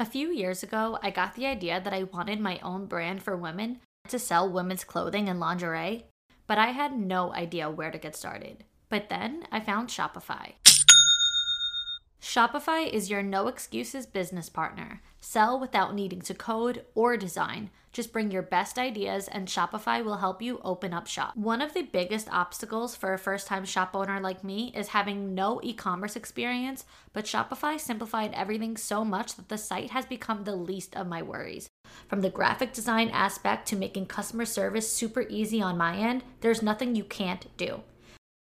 A few years ago, I got the idea that I wanted my own brand for women to sell women's clothing and lingerie, but I had no idea where to get started. But then I found Shopify. Shopify is your no excuses business partner. Sell without needing to code or design. Just bring your best ideas and Shopify will help you open up shop. One of the biggest obstacles for a first time shop owner like me is having no e commerce experience, but Shopify simplified everything so much that the site has become the least of my worries. From the graphic design aspect to making customer service super easy on my end, there's nothing you can't do.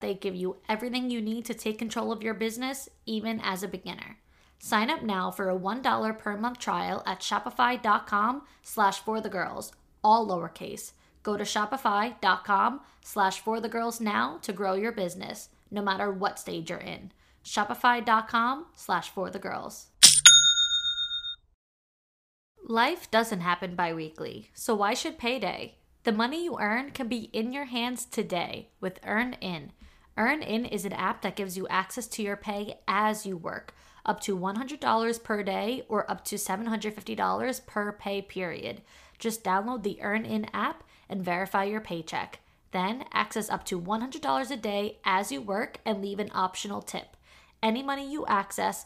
They give you everything you need to take control of your business, even as a beginner. Sign up now for a $1 per month trial at shopify.com slash for the girls, all lowercase. Go to shopify.com slash for the girls now to grow your business, no matter what stage you're in. Shopify.com slash for the girls. Life doesn't happen bi weekly, so why should payday? The money you earn can be in your hands today with EarnIn. EarnIn is an app that gives you access to your pay as you work, up to $100 per day or up to $750 per pay period. Just download the EarnIn app and verify your paycheck. Then access up to $100 a day as you work and leave an optional tip. Any money you access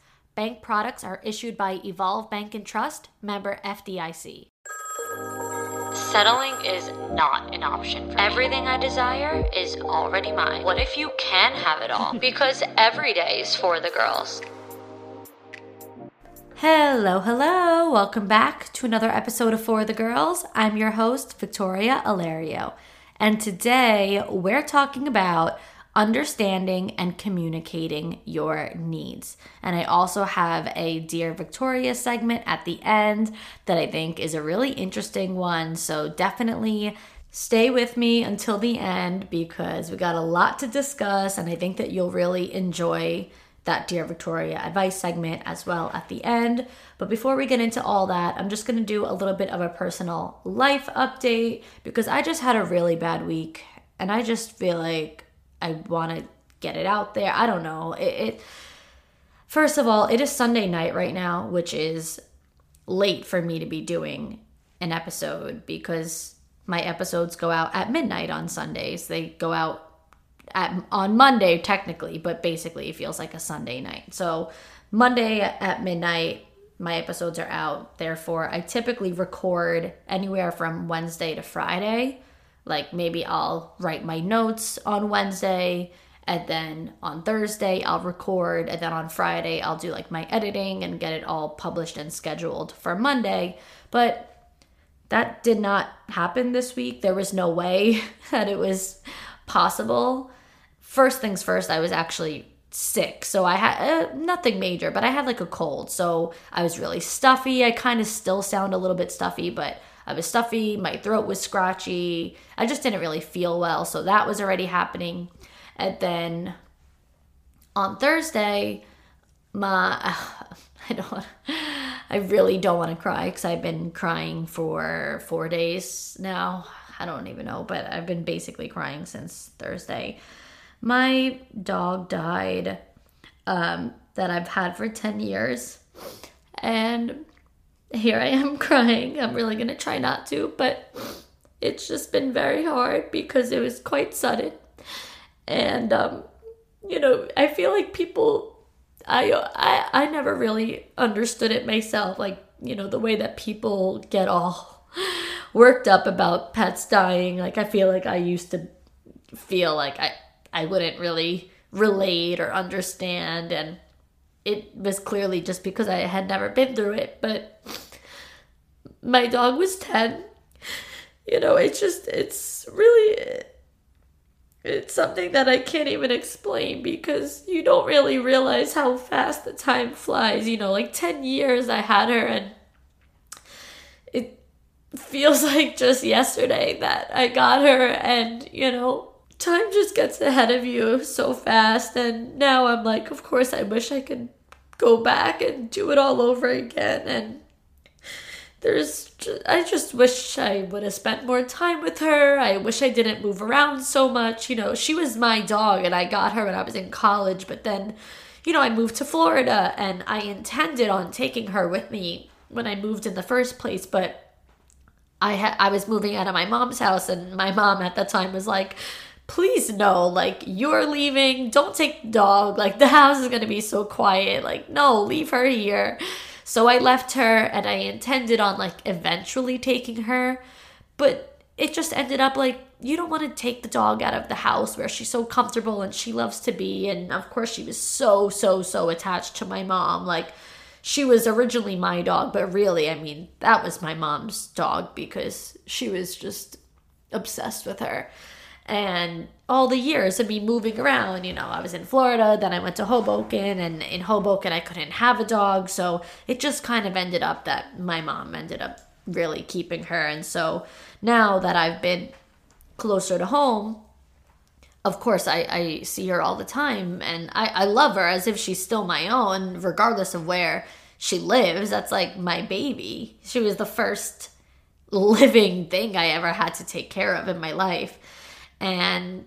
Bank products are issued by Evolve Bank and Trust, member FDIC. Settling is not an option. Everything I desire is already mine. What if you can have it all? because every day is for the girls. Hello, hello. Welcome back to another episode of For the Girls. I'm your host, Victoria Alario. And today we're talking about understanding and communicating your needs. And I also have a Dear Victoria segment at the end that I think is a really interesting one. So definitely stay with me until the end because we got a lot to discuss, and I think that you'll really enjoy that Dear Victoria advice segment as well at the end. But before we get into all that, I'm just gonna do a little bit of a personal life update because I just had a really bad week and I just feel like I want to get it out there. I don't know. It, it First of all, it is Sunday night right now, which is late for me to be doing an episode because my episodes go out at midnight on Sundays. They go out at on Monday technically, but basically it feels like a Sunday night. So Monday at midnight my episodes are out. Therefore, I typically record anywhere from Wednesday to Friday. Like maybe I'll write my notes on Wednesday and then on Thursday I'll record and then on Friday I'll do like my editing and get it all published and scheduled for Monday. But that did not happen this week. There was no way that it was possible. First things first, I was actually sick. So I had uh, nothing major, but I had like a cold. So I was really stuffy. I kind of still sound a little bit stuffy, but I was stuffy, my throat was scratchy. I just didn't really feel well, so that was already happening. And then on Thursday, my I don't I really don't want to cry cuz I've been crying for 4 days now. I don't even know, but I've been basically crying since Thursday. My dog died um, that I've had for 10 years. And here I am crying. I'm really going to try not to, but it's just been very hard because it was quite sudden. And, um, you know, I feel like people, I, I, I never really understood it myself. Like, you know, the way that people get all worked up about pets dying. Like I feel like I used to feel like I I wouldn't really relate or understand and it was clearly just because I had never been through it, but my dog was 10. You know, it's just it's really it's something that I can't even explain because you don't really realize how fast the time flies. You know, like 10 years I had her, and it feels like just yesterday that I got her, and you know, time just gets ahead of you so fast. And now I'm like, of course, I wish I could go back and do it all over again. And there's I just wish I would have spent more time with her. I wish I didn't move around so much. You know, she was my dog and I got her when I was in college, but then you know, I moved to Florida and I intended on taking her with me when I moved in the first place, but I had I was moving out of my mom's house and my mom at that time was like, "Please no, like you're leaving. Don't take the dog. Like the house is going to be so quiet. Like no, leave her here." So I left her and I intended on like eventually taking her, but it just ended up like you don't want to take the dog out of the house where she's so comfortable and she loves to be and of course she was so so so attached to my mom like she was originally my dog but really i mean that was my mom's dog because she was just obsessed with her and all the years of me moving around, you know, I was in Florida, then I went to Hoboken, and in Hoboken, I couldn't have a dog. So it just kind of ended up that my mom ended up really keeping her. And so now that I've been closer to home, of course, I, I see her all the time, and I, I love her as if she's still my own, regardless of where she lives. That's like my baby. She was the first living thing I ever had to take care of in my life and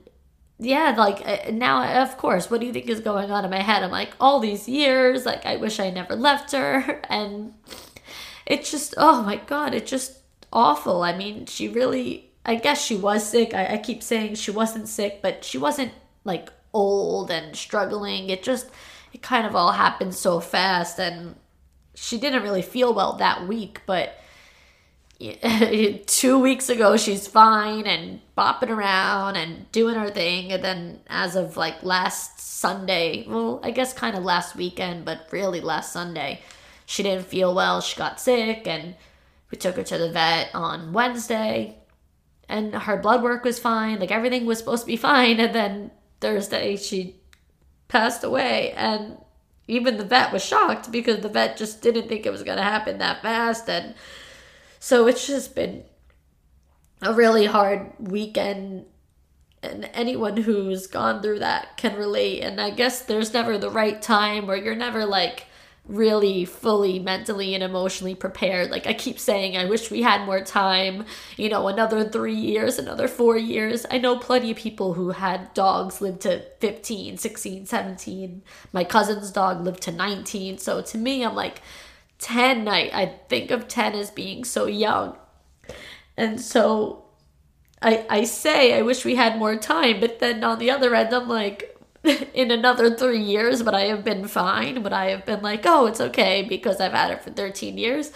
yeah, like uh, now, of course, what do you think is going on in my head? I'm like, all these years, like, I wish I never left her. And it's just, oh my God, it's just awful. I mean, she really, I guess she was sick. I, I keep saying she wasn't sick, but she wasn't like old and struggling. It just, it kind of all happened so fast. And she didn't really feel well that week, but two weeks ago she's fine and bopping around and doing her thing. And then as of like last sunday well i guess kind of last weekend but really last sunday she didn't feel well. She got sick and we took her to the vet on wednesday. And her blood work was fine. Like everything was supposed to be fine. And then thursday she passed away. And even the vet was shocked because the vet just didn't think it was going to happen that fast. And so it's just been a really hard weekend and anyone who's gone through that can relate and i guess there's never the right time or you're never like really fully mentally and emotionally prepared. Like i keep saying i wish we had more time you know another 3 years another 4 years. I know plenty of people who had dogs live to 15 16 17 my cousin's dog lived to 19 so to me i'm like 10 I, I think of 10 as being so young. And so I I say I wish we had more time but then on the other end I'm like in another three years but I have been fine? But I have been like oh it's okay because I've had it for 13 years?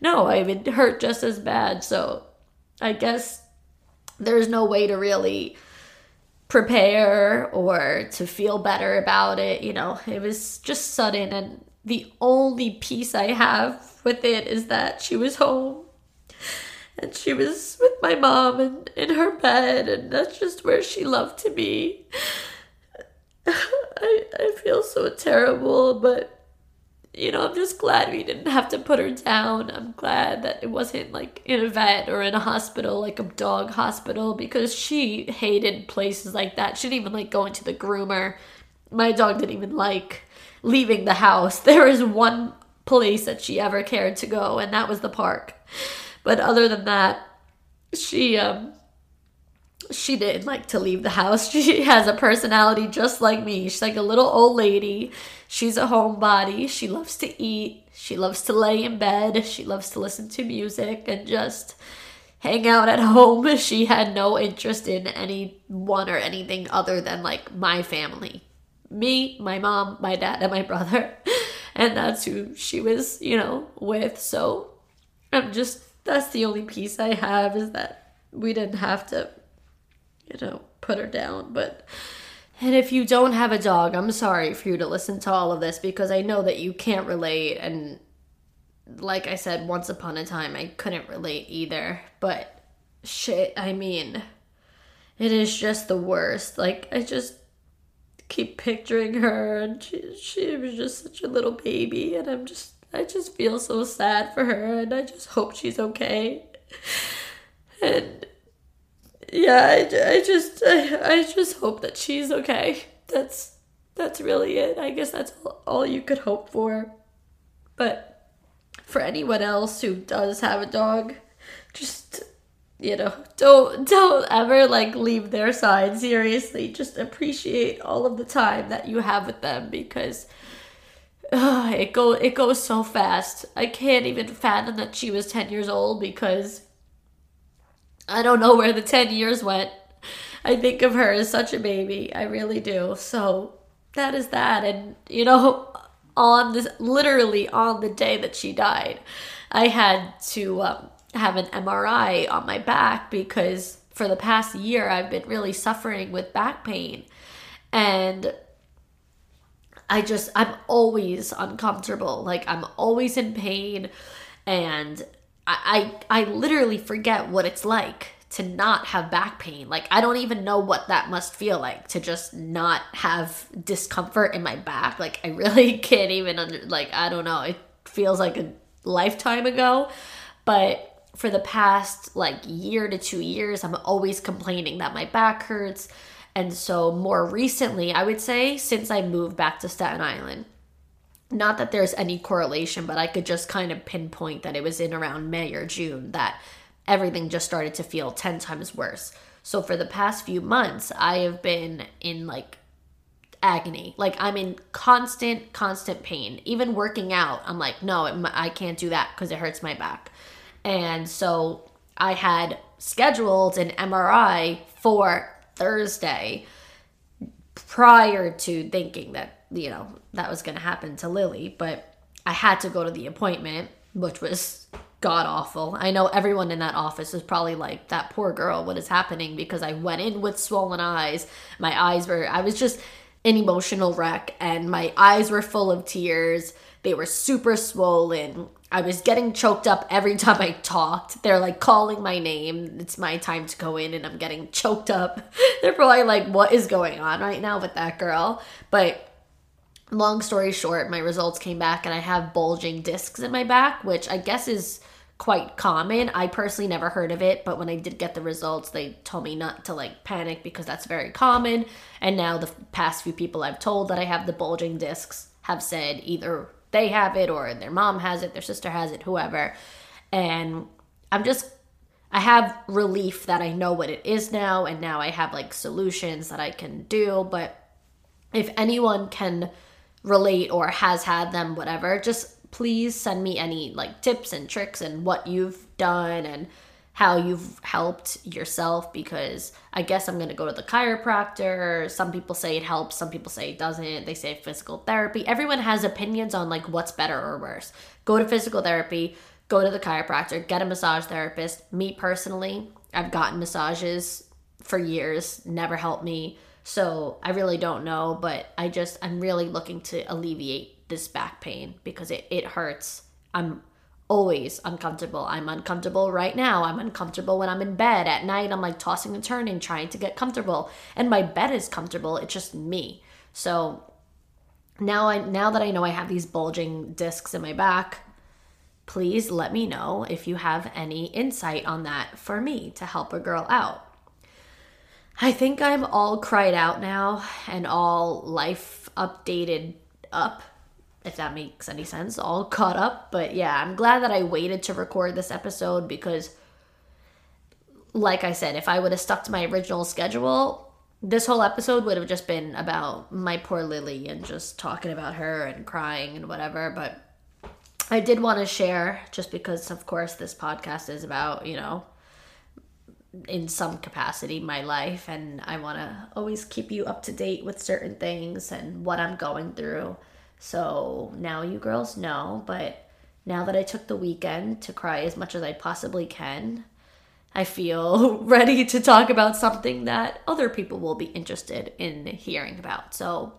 No I've been hurt just as bad. So I guess there's no way to really prepare or to feel better about it you know? It was just sudden and the only peace I have with it is that she was home and she was with my mom and in her bed and that's just where she loved to be. I I feel so terrible, but you know, I'm just glad we didn't have to put her down. I'm glad that it wasn't like in a vet or in a hospital, like a dog hospital, because she hated places like that. She didn't even like going to the groomer. My dog didn't even like leaving the house. There is one place that she ever cared to go, and that was the park. But other than that, she um she didn't like to leave the house. She has a personality just like me. She's like a little old lady. She's a homebody. She loves to eat. She loves to lay in bed. She loves to listen to music and just hang out at home. She had no interest in anyone or anything other than like my family me, my mom, my dad, and my brother. And that's who she was, you know, with. So I'm just that's the only peace I have is that we didn't have to, you know, put her down. But, and if you don't have a dog, I'm sorry for you to listen to all of this because I know that you can't relate. And like I said, once upon a time, I couldn't relate either. But shit, I mean, it is just the worst. Like, I just keep picturing her and she, she was just such a little baby and I'm just I just feel so sad for her and I just hope she's okay. And yeah, I, I just I, I just hope that she's okay. That's that's really it. I guess that's all, all you could hope for. But for anyone else who does have a dog, just you know, don't don't ever like leave their side seriously. Just appreciate all of the time that you have with them because uh, it go it goes so fast. I can't even fathom that she was 10 years old because I don't know where the 10 years went. I think of her as such a baby. I really do. So that is that and you know on this literally on the day that she died, I had to um, have an MRI on my back because for the past year I've been really suffering with back pain. And I just, I'm always uncomfortable. Like, I'm always in pain. And I, I, I literally forget what it's like to not have back pain. Like, I don't even know what that must feel like to just not have discomfort in my back. Like, I really can't even, under, like, I don't know. It feels like a lifetime ago. But for the past like year to two years, I'm always complaining that my back hurts. And so, more recently, I would say since I moved back to Staten Island, not that there's any correlation, but I could just kind of pinpoint that it was in around May or June that everything just started to feel 10 times worse. So, for the past few months, I have been in like agony. Like, I'm in constant, constant pain. Even working out, I'm like, no, I can't do that because it hurts my back. And so I had scheduled an MRI for Thursday prior to thinking that, you know, that was going to happen to Lily. But I had to go to the appointment, which was god awful. I know everyone in that office is probably like, that poor girl, what is happening? Because I went in with swollen eyes. My eyes were, I was just an emotional wreck, and my eyes were full of tears. They were super swollen. I was getting choked up every time I talked. They're like calling my name. It's my time to go in and I'm getting choked up. They're probably like, what is going on right now with that girl? But long story short, my results came back and I have bulging discs in my back, which I guess is quite common. I personally never heard of it, but when I did get the results, they told me not to like panic because that's very common. And now the past few people I've told that I have the bulging discs have said either they have it or their mom has it, their sister has it, whoever. And I'm just I have relief that I know what it is now and now I have like solutions that I can do, but if anyone can relate or has had them whatever, just please send me any like tips and tricks and what you've done and how you've helped yourself because I guess I'm going to go to the chiropractor. Some people say it helps, some people say it doesn't. They say physical therapy. Everyone has opinions on like what's better or worse. Go to physical therapy, go to the chiropractor, get a massage therapist. Me personally, I've gotten massages for years, never helped me. So I really don't know, but I just, I'm really looking to alleviate this back pain because it, it hurts. I'm always uncomfortable. I'm uncomfortable right now. I'm uncomfortable when I'm in bed at night. I'm like tossing and turning, trying to get comfortable. And my bed is comfortable. It's just me. So now I now that I know I have these bulging discs in my back, please let me know if you have any insight on that for me to help a girl out. I think I'm all cried out now and all life updated up if that makes any sense, all caught up. But yeah, I'm glad that I waited to record this episode because, like I said, if I would have stuck to my original schedule, this whole episode would have just been about my poor Lily and just talking about her and crying and whatever. But I did want to share, just because, of course, this podcast is about, you know, in some capacity my life and I want to always keep you up to date with certain things and what I'm going through. So now you girls know, but now that I took the weekend to cry as much as I possibly can, I feel ready to talk about something that other people will be interested in hearing about. So,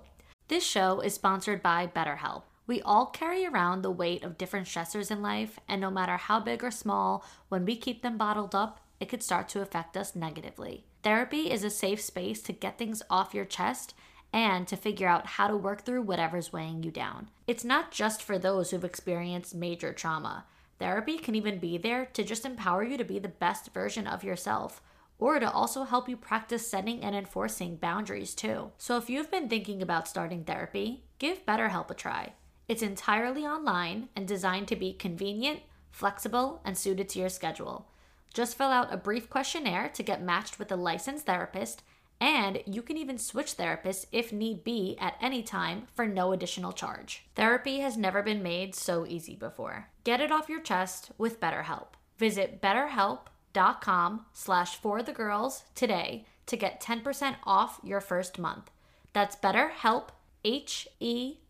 this show is sponsored by BetterHelp. We all carry around the weight of different stressors in life, and no matter how big or small, when we keep them bottled up, it could start to affect us negatively. Therapy is a safe space to get things off your chest and to figure out how to work through whatever's weighing you down. It's not just for those who've experienced major trauma. Therapy can even be there to just empower you to be the best version of yourself or to also help you practice setting and enforcing boundaries too. So if you've been thinking about starting therapy, give BetterHelp a try. It's entirely online and designed to be convenient, flexible, and suited to your schedule. Just fill out a brief questionnaire to get matched with a licensed therapist, and you can even switch therapists if need be at any time for no additional charge. Therapy has never been made so easy before. Get it off your chest with BetterHelp. Visit betterhelp.com slash for the girls today to get 10% off your first month. That's betterhelp, H-E-L-P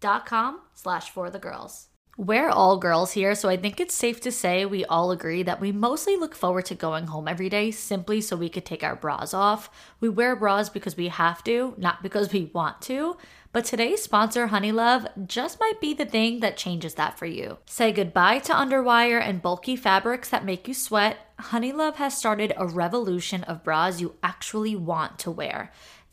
dot com slash for the girls. We're all girls here, so I think it's safe to say we all agree that we mostly look forward to going home every day simply so we could take our bras off. We wear bras because we have to, not because we want to. But today's sponsor, Honeylove, just might be the thing that changes that for you. Say goodbye to underwire and bulky fabrics that make you sweat. Honeylove has started a revolution of bras you actually want to wear.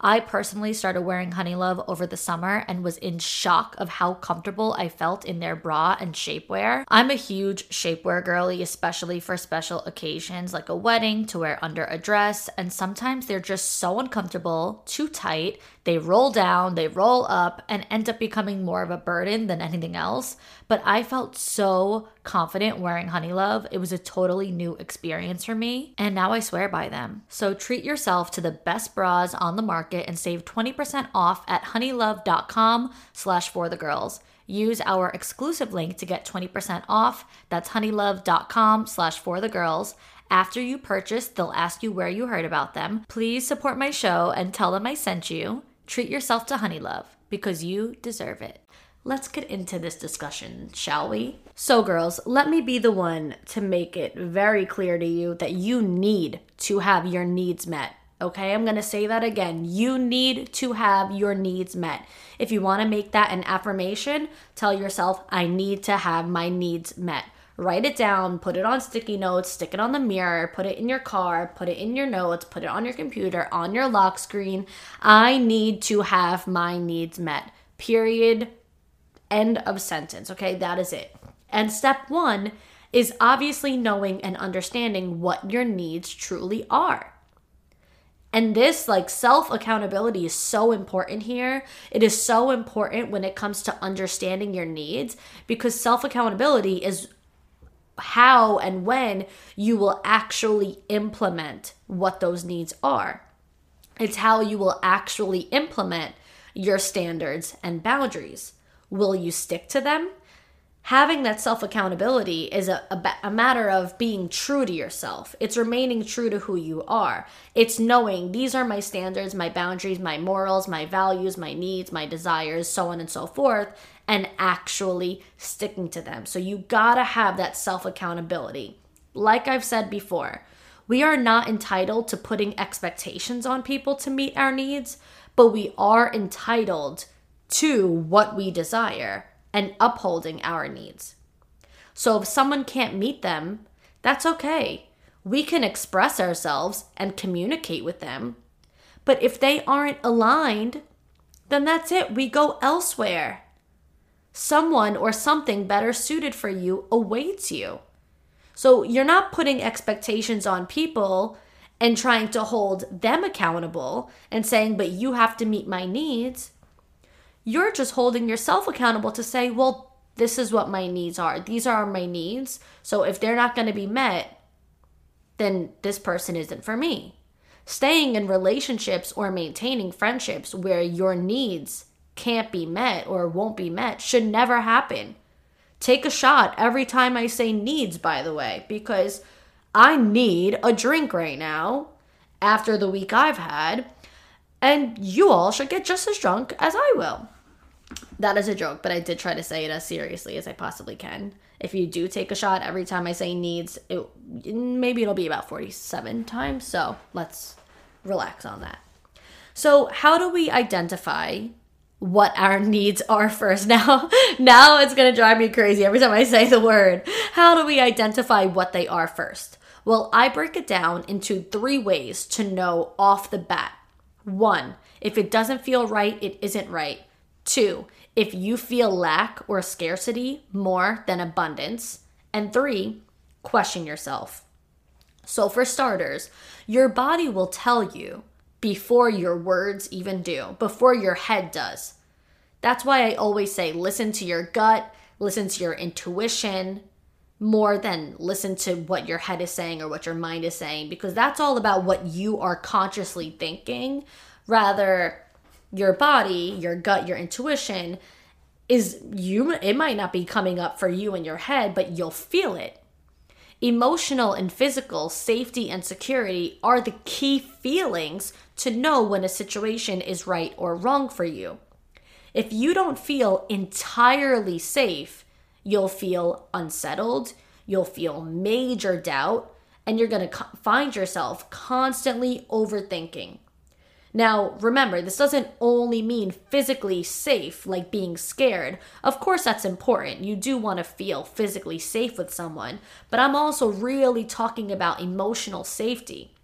I personally started wearing Honeylove over the summer and was in shock of how comfortable I felt in their bra and shapewear. I'm a huge shapewear girly, especially for special occasions like a wedding to wear under a dress, and sometimes they're just so uncomfortable, too tight, they roll down, they roll up, and end up becoming more of a burden than anything else. But I felt so confident wearing Honeylove. It was a totally new experience for me, and now I swear by them. So treat yourself to the best bras on the market and save 20% off at honeylove.com slash for the girls. Use our exclusive link to get 20% off. That's honeylove.com slash for the girls. After you purchase, they'll ask you where you heard about them. Please support my show and tell them I sent you. Treat yourself to Honeylove because you deserve it. Let's get into this discussion, shall we? So, girls, let me be the one to make it very clear to you that you need to have your needs met. Okay, I'm gonna say that again. You need to have your needs met. If you wanna make that an affirmation, tell yourself, I need to have my needs met write it down, put it on sticky notes, stick it on the mirror, put it in your car, put it in your notes, put it on your computer, on your lock screen. I need to have my needs met. Period. End of sentence. Okay, that is it. And step one is obviously knowing and understanding what your needs truly are. And this, like, self accountability is so important here. It is so important when it comes to understanding your needs because self accountability is how and when you will actually implement what those needs are. It's how you will actually implement your standards and boundaries. Will you stick to them? Having that self accountability is a, a, a, matter of being true to yourself. It's remaining true to who you are. It's knowing these are my standards, my boundaries, my morals, my values, my needs, my desires, so on and so forth and actually sticking to them. So you gotta have that self accountability. Like I've said before, we are not entitled to putting expectations on people to meet our needs, but we are entitled to what we desire and upholding our needs. So if someone can't meet them, that's okay. We can express ourselves and communicate with them. But if they aren't aligned, then that's it. We go elsewhere someone or something better suited for you awaits you. So you're not putting expectations on people and trying to hold them accountable and saying, but you have to meet my needs. You're just holding yourself accountable to say, well, This is what my needs are. These are my needs. So if they're not going to be met, then this person isn't for me. Staying in relationships or maintaining friendships where your needs can't be met or won't be met should never happen. Take a shot every time I say needs, by the way, because I need a drink right now after the week I've had, and you all should get just as drunk as I will. That is a joke, but I did try to say it as seriously as I possibly can. If you do take a shot every time I say needs, it maybe it'll be about 47 times, so let's relax on that. So, how do we identify what our needs are first. Now, now it's going to drive me crazy every time I say the word. How do we identify what they are first? Well, I break it down into three ways to know off the bat. One, if it doesn't feel right, it isn't right. Two, if you feel lack or scarcity more than abundance. And three, question yourself. So, for starters, your body will tell you before your words even do, before your head does. That's why I always say listen to your gut, listen to your intuition more than listen to what your head is saying or what your mind is saying, because that's all about what you are consciously thinking. Rather, your body, your gut, your intuition is you, it might not be coming up for you in your head, but you'll feel it. Emotional and physical safety and security are the key feelings to know when a situation is right or wrong for you. If you don't feel entirely safe, you'll feel unsettled, you'll feel major doubt, and you're going to find yourself constantly overthinking. Now, remember, this doesn't only mean physically safe, like being scared. Of course, that's important. You do want to feel physically safe with someone, but I'm also really talking about emotional safety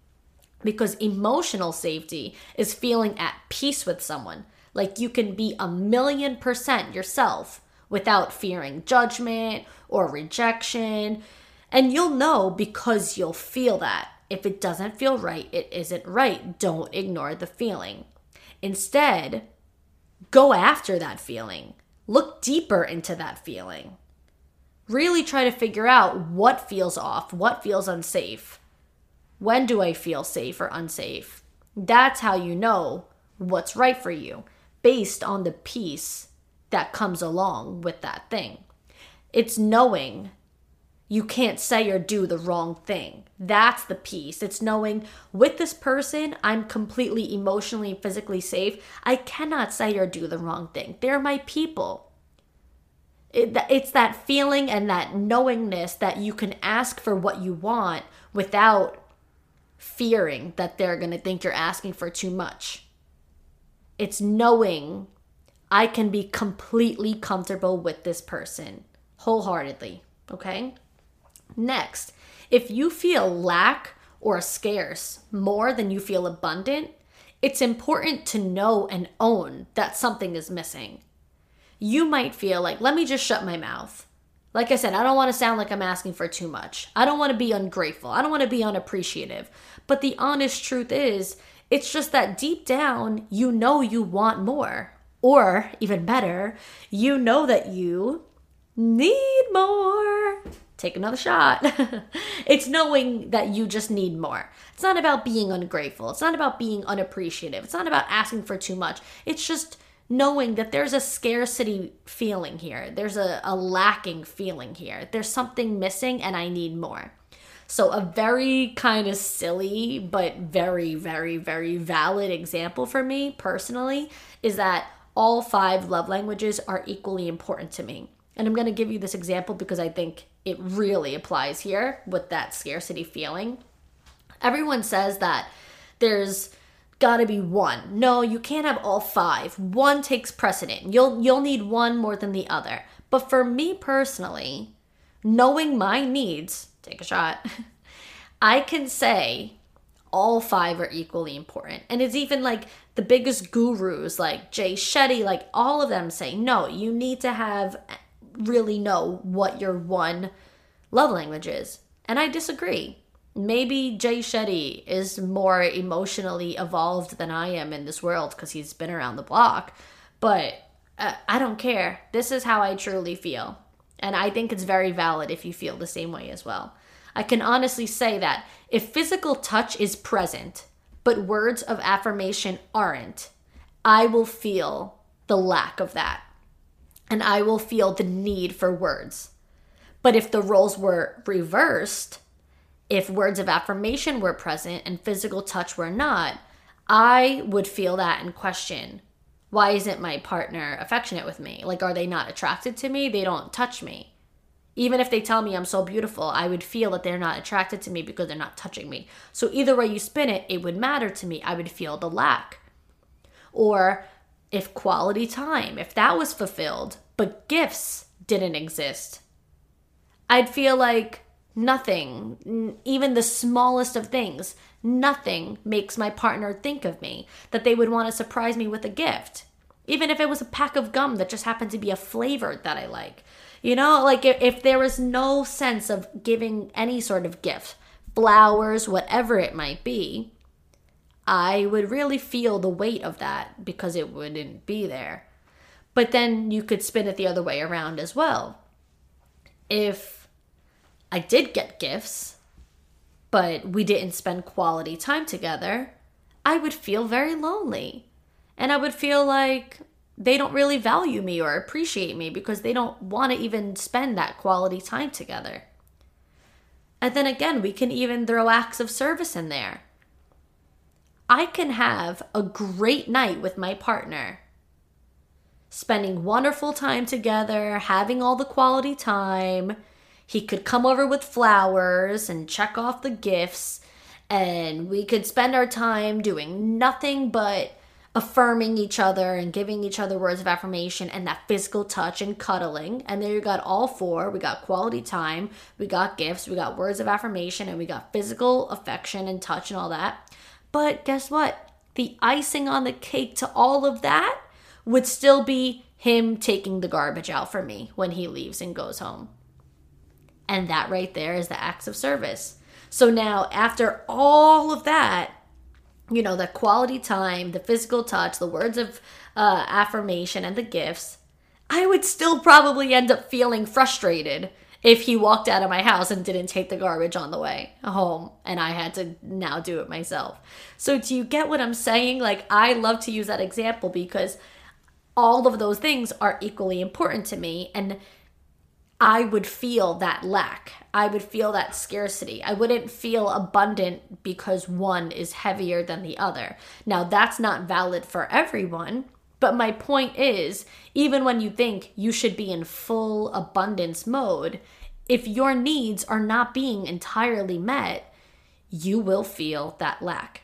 because emotional safety is feeling at peace with someone. Like you can be a million percent yourself without fearing judgment or rejection. And you'll know because you'll feel that. If it doesn't feel right, it isn't right. Don't ignore the feeling. Instead, go after that feeling. Look deeper into that feeling. Really try to figure out what feels off, what feels unsafe. When do I feel safe or unsafe? That's how you know what's right for you based on the peace that comes along with that thing. It's knowing you can't say or do the wrong thing. That's the peace. It's knowing with this person, I'm completely emotionally and physically safe. I cannot say or do the wrong thing. They're my people. It, it's that feeling and that knowingness that you can ask for what you want without fearing that they're going to think you're asking for too much. It's knowing I can be completely comfortable with this person wholeheartedly. Okay? Next, if you feel lack or scarce more than you feel abundant, it's important to know and own that something is missing. You might feel like, let me just shut my mouth. Like I said, I don't want to sound like I'm asking for too much. I don't want to be ungrateful. I don't want to be unappreciative. But the honest truth is, it's just that deep down, you know you want more. Or even better, you know that you need more take another shot. it's knowing that you just need more. It's not about being ungrateful. It's not about being unappreciative. It's not about asking for too much. It's just knowing that there's a scarcity feeling here. There's a, a lacking feeling here. There's something missing and I need more. So, a very kind of silly, but very, very, very valid example for me personally is that all five love languages are equally important to me. And I'm going to give you this example because I think it really applies here with that scarcity feeling. Everyone says that there's got to be one. No, you can't have all five. One takes precedent. You'll you'll need one more than the other. But for me personally, knowing my needs, take a shot. I can say all five are equally important. And it's even like the biggest gurus like Jay Shetty, like all of them say, no, you need to have really know what your one love language is. And I disagree. Maybe Jay Shetty is more emotionally evolved than I am in this world because he's been around the block. But uh, I don't care. This is how I truly feel. And I think it's very valid if you feel the same way as well. I can honestly say that if physical touch is present, but words of affirmation aren't, I will feel the lack of that. And I will feel the need for words. But if the roles were reversed, if words of affirmation were present and physical touch were not, I would feel that and question why isn't my partner affectionate with me? Like, are they not attracted to me? They don't touch me. Even if they tell me I'm so beautiful, I would feel that they're not attracted to me because they're not touching me. So, either way you spin it, it would matter to me. I would feel the lack. Or if quality time, if that was fulfilled, but gifts didn't exist, I'd feel like nothing, even the smallest of things, nothing makes my partner think of me that they would want to surprise me with a gift. Even if it was a pack of gum that just happened to be a flavor that I like. You know, like if, if there was no sense of giving any sort of gift, flowers, whatever it might be, I would really feel the weight of that because it wouldn't be there. But then you could spin it the other way around as well. If I did get gifts, but we didn't spend quality time together, I would feel very lonely. And I would feel like they don't really value me or appreciate me because they don't want to even spend that quality time together. And then again, we can even throw acts of service in there. I can have a great night with my partner, spending wonderful time together, having all the quality time. He could come over with flowers and check off the gifts, and we could spend our time doing nothing but affirming each other and giving each other words of affirmation and that physical touch and cuddling. And there you got all four. We got quality time, we got gifts, we got words of affirmation, and we got physical affection and touch and all that. But guess what? The icing on the cake to all of that would still be him taking the garbage out for me when he leaves and goes home. And that right there is the acts of service. So now, after all of that, you know, the quality time, the physical touch, the words of uh, affirmation, and the gifts, I would still probably end up feeling frustrated if he walked out of my house and didn't take the garbage on the way home and I had to now do it myself. So, do you get what I'm saying? Like, I love to use that example because all of those things are equally important to me. And I would feel that lack. I would feel that scarcity. I wouldn't feel abundant because one is heavier than the other. Now, that's not valid for everyone. But my point is, even when you think you should be in full abundance mode, if your needs are not being entirely met, you will feel that lack.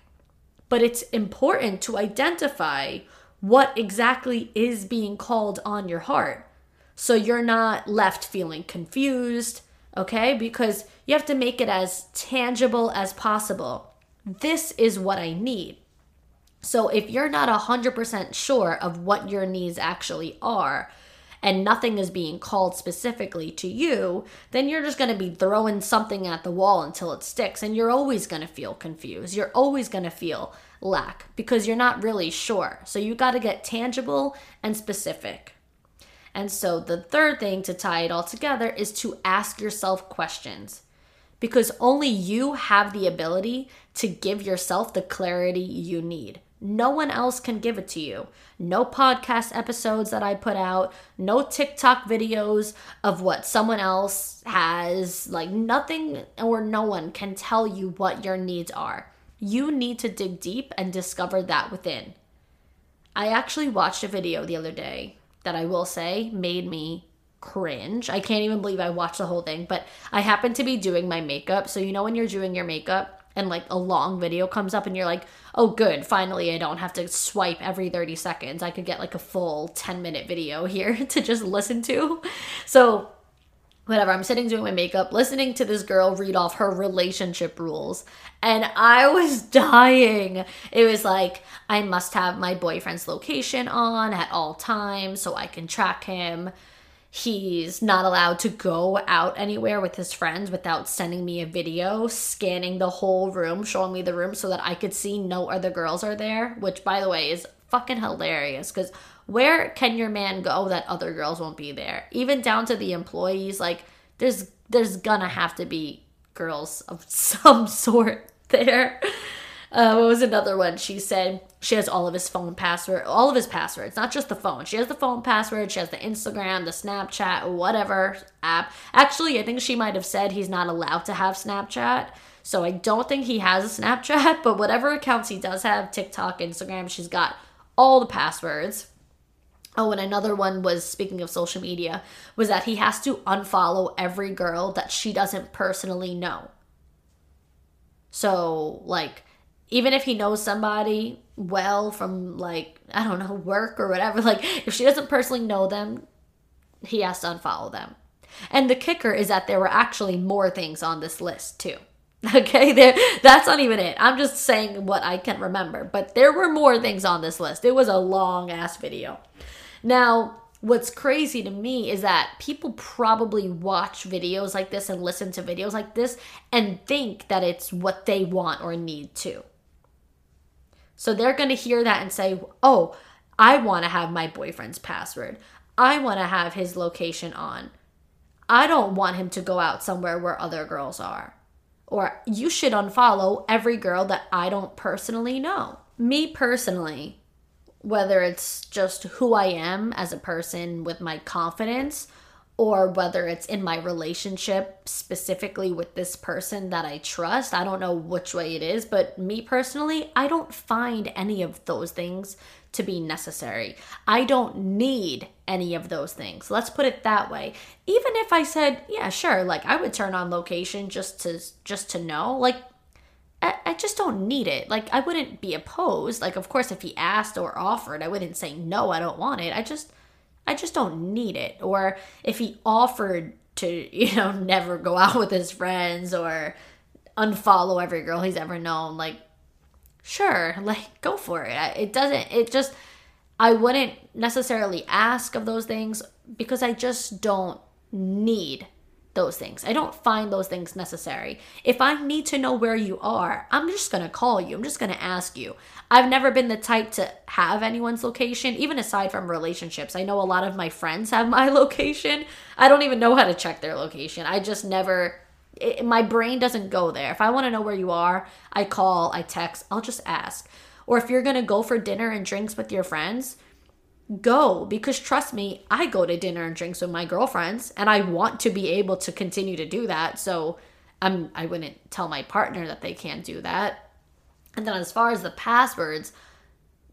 But it's important to identify what exactly is being called on your heart so you're not left feeling confused, okay? Because you have to make it as tangible as possible. This is what I need. So if you're not 100% sure of what your needs actually are, and nothing is being called specifically to you, then you're just going to be throwing something at the wall until it sticks. And you're always going to feel confused. You're always going to feel lack because you're not really sure. So you got to get tangible and specific. And so the third thing to tie it all together is to ask yourself questions because only you have the ability to give yourself the clarity you need. No one else can give it to you. No podcast episodes that I put out, no TikTok videos of what someone else has. Like, nothing or no one can tell you what your needs are. You need to dig deep and discover that within. I actually watched a video the other day that I will say made me cringe. I can't even believe I watched the whole thing, but I happened to be doing my makeup. So, you know, when you're doing your makeup, and like a long video comes up and you're like, oh, good, finally, I don't have to swipe every 30 seconds. I could get like a full 10 minute video here to just listen to. So, whatever, I'm sitting doing my makeup, listening to this girl read off her relationship rules, and I was dying. It was like, I must have my boyfriend's location on at all times so I can track him He's not allowed to go out anywhere with his friends without sending me a video, scanning the whole room, showing me the room so that I could see no other girls are there, which, by the way, is fucking hilarious because where can your man go that other girls won't be there? Even down to the employees, like, there's there's gonna have to be girls of some sort there. Uh, what was another one? She said she has all of his phone password, all of his passwords, not just the phone. She has the phone password. She has the Instagram, the Snapchat, whatever app. Actually, I think she might have said he's not allowed to have Snapchat. So I don't think he has a Snapchat, but whatever accounts he does have, TikTok, Instagram, she's got all the passwords. Oh, and another one was speaking of social media, was that he has to unfollow every girl that she doesn't personally know. So, like, even if he knows somebody well from like I don't know work or whatever, like if she doesn't personally know them, he has to unfollow them. And the kicker is that there were actually more things on this list too. Okay, there that's not even it. I'm just saying what I can remember, but there were more things on this list. It was a long ass video. Now, what's crazy to me is that people probably watch videos like this and listen to videos like this and think that it's what they want or need to. So they're going to hear that and say, oh, I want to have my boyfriend's password. I want to have his location on. I don't want him to go out somewhere where other girls are. Or you should unfollow every girl that I don't personally know. Me personally, whether it's just who I am as a person with my confidence or whether it's in my relationship specifically with this person that I trust. I don't know which way it is, but me personally, I don't find any of those things to be necessary. I don't need any of those things. Let's put it that way. Even if I said, yeah, sure, like I would turn on location just to just to know, like I, I just don't need it. Like I wouldn't be opposed. Like of course if he asked or offered, I wouldn't say no, I don't want it. I just I just don't need it. Or if he offered to, you know, never go out with his friends or unfollow every girl he's ever known, like, sure, like, go for it. It doesn't, it just, I wouldn't necessarily ask of those things because I just don't need those things. I don't find those things necessary. If I need to know where you are, I'm just going to call you. I'm just going to ask you. I've never been the type to have anyone's location, even aside from relationships. I know a lot of my friends have my location. I don't even know how to check their location. I just never it, my brain doesn't go there. If I want to know where you are, I call, I text, I'll just ask. Or if you're going to go for dinner and drinks with your friends, go because trust me, I go to dinner and drinks with my girlfriends and I want to be able to continue to do that. So I'm I wouldn't tell my partner that they can't do that. And then as far as the passwords,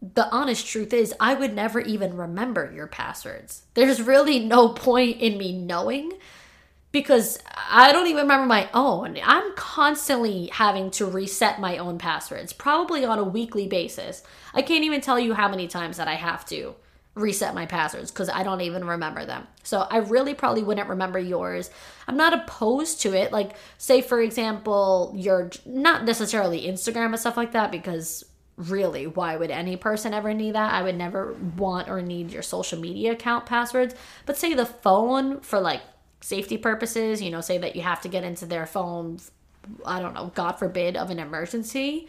the honest truth is I would never even remember your passwords. There's really no point in me knowing because I don't even remember my own. I'm constantly having to reset my own passwords, probably on a weekly basis. I can't even tell you how many times that I have to reset my passwords because I don't even remember them. So I really probably wouldn't remember yours. I'm not opposed to it. Like, say, for example, you're not necessarily Instagram and stuff like that because really, why would any person ever need that? I would never want or need your social media account passwords. But say the phone for like safety purposes, you know, say that you have to get into their phone, I don't know, God forbid, of an emergency.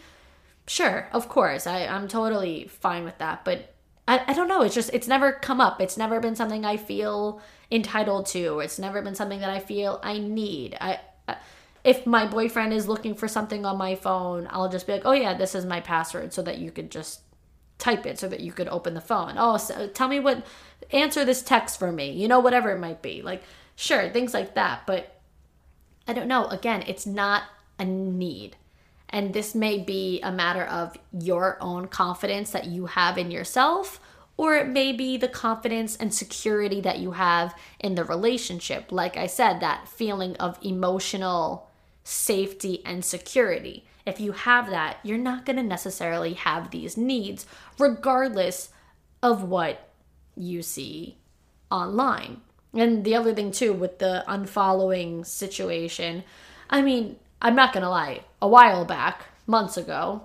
Sure, of course, I, I'm totally fine with that. But I, I don't know. It's just, it's never come up. It's never been something I feel entitled to. It's never been something that I feel I need. I, uh, if my boyfriend is looking for something on my phone, I'll just be like, oh yeah, this is my password so that you could just type it so that you could open the phone. Oh, so tell me what, answer this text for me, you know, whatever it might be. Like, sure, things like that. But I don't know. Again, it's not a need. And this may be a matter of your own confidence that you have in yourself, or it may be the confidence and security that you have in the relationship. Like I said, that feeling of emotional safety and security. If you have that, you're not going to necessarily have these needs, regardless of what you see online. And the other thing, too, with the unfollowing situation, I mean, I'm not going to lie, a while back, months ago,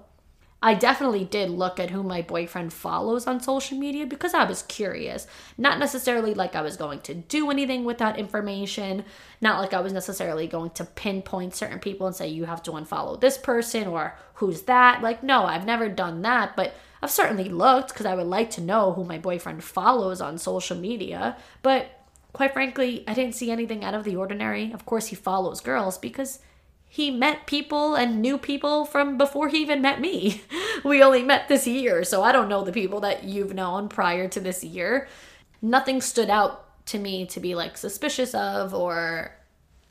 I definitely did look at who my boyfriend follows on social media because I was curious. Not necessarily like I was going to do anything with that information, not like I was necessarily going to pinpoint certain people and say, you have to unfollow this person or who's that. Like, no, I've never done that, but I've certainly looked because I would like to know who my boyfriend follows on social media. But quite frankly, I didn't see anything out of the ordinary. Of course, he follows girls because he met people and knew people from before he even met me. We only met this year, so I don't know the people that you've known prior to this year. Nothing stood out to me to be like suspicious of or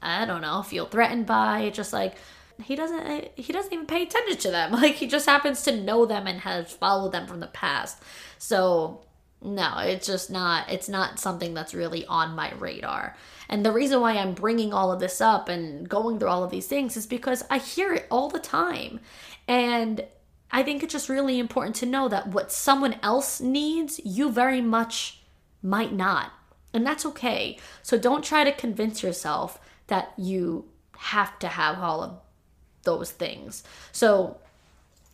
I don't know, feel threatened by. It's just like he doesn't eh, he doesn't even pay attention to them. Like he just happens to know them and has followed them from the past. So no, it's just not it's not something that's really on my radar. And the reason why I'm bringing all of this up and going through all of these things is because I hear it all the time. And I think it's just really important to know that what someone else needs, you very much might not. And that's okay. So don't try to convince yourself that you have to have all of those things. So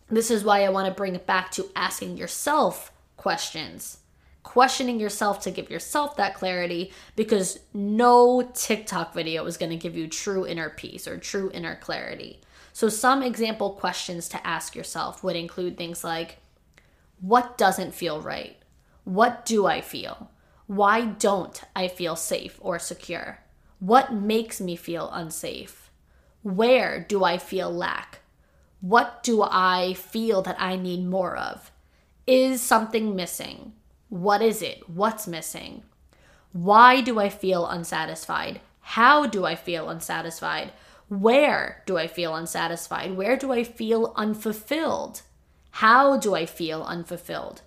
this is why I want to bring it back to asking yourself questions questioning yourself to give yourself that clarity because no TikTok video is going to give you true inner peace or true inner clarity. So, some example questions to ask yourself would include things like What doesn't feel right? What do I feel? Why don't I feel safe or secure? What makes me feel unsafe? Where do I feel lack? What do I feel that I need more of? Is something missing? What is it? What's missing? Why do I feel unsatisfied? How do I feel unsatisfied? Where do I feel unsatisfied? Where do I feel unfulfilled? How do I feel unfulfilled?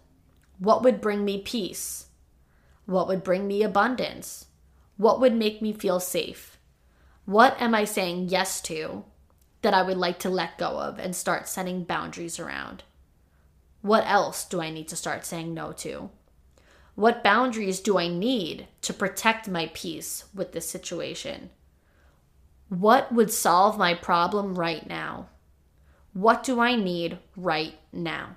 What would bring me peace? What would bring me abundance? What would make me feel safe? What am I saying yes to that I would like to let go of and start setting boundaries around? What else do I need to start saying no to? What boundaries do I need to protect my peace with this situation? What would solve my problem right now? What do I need right now?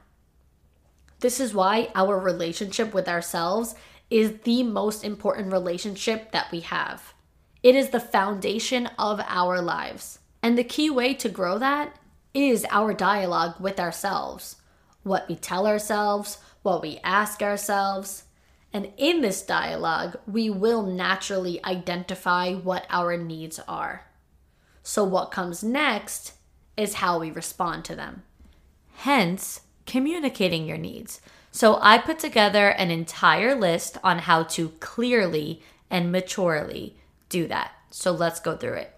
This is why our relationship with ourselves is the most important relationship that we have. It is the foundation of our lives. And the key way to grow that is our dialogue with ourselves. What we tell ourselves, what we ask ourselves, and in this dialogue, we will naturally identify what our needs are. So, what comes next is how we respond to them. Hence, communicating your needs. So, I put together an entire list on how to clearly and maturely do that. So, let's go through it.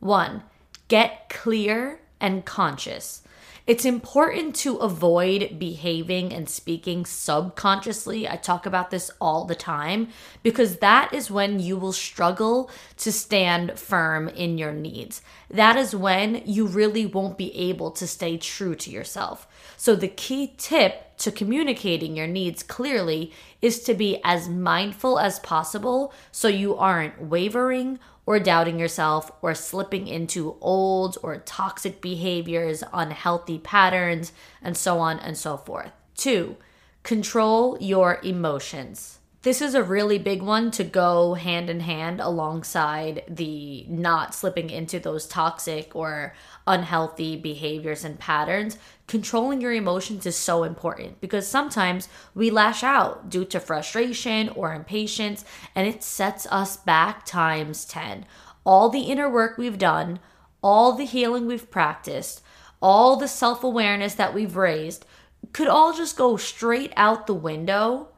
One, get clear and conscious. It's important to avoid behaving and speaking subconsciously. I talk about this all the time because that is when you will struggle to stand firm in your needs. That is when you really won't be able to stay true to yourself. So, the key tip to communicating your needs clearly is to be as mindful as possible so you aren't wavering or doubting yourself or slipping into old or toxic behaviors, unhealthy patterns, and so on and so forth. Two, control your emotions. This is a really big one to go hand in hand alongside the not slipping into those toxic or unhealthy behaviors and patterns. Controlling your emotions is so important because sometimes we lash out due to frustration or impatience and it sets us back times 10. All the inner work we've done, all the healing we've practiced, all the self awareness that we've raised could all just go straight out the window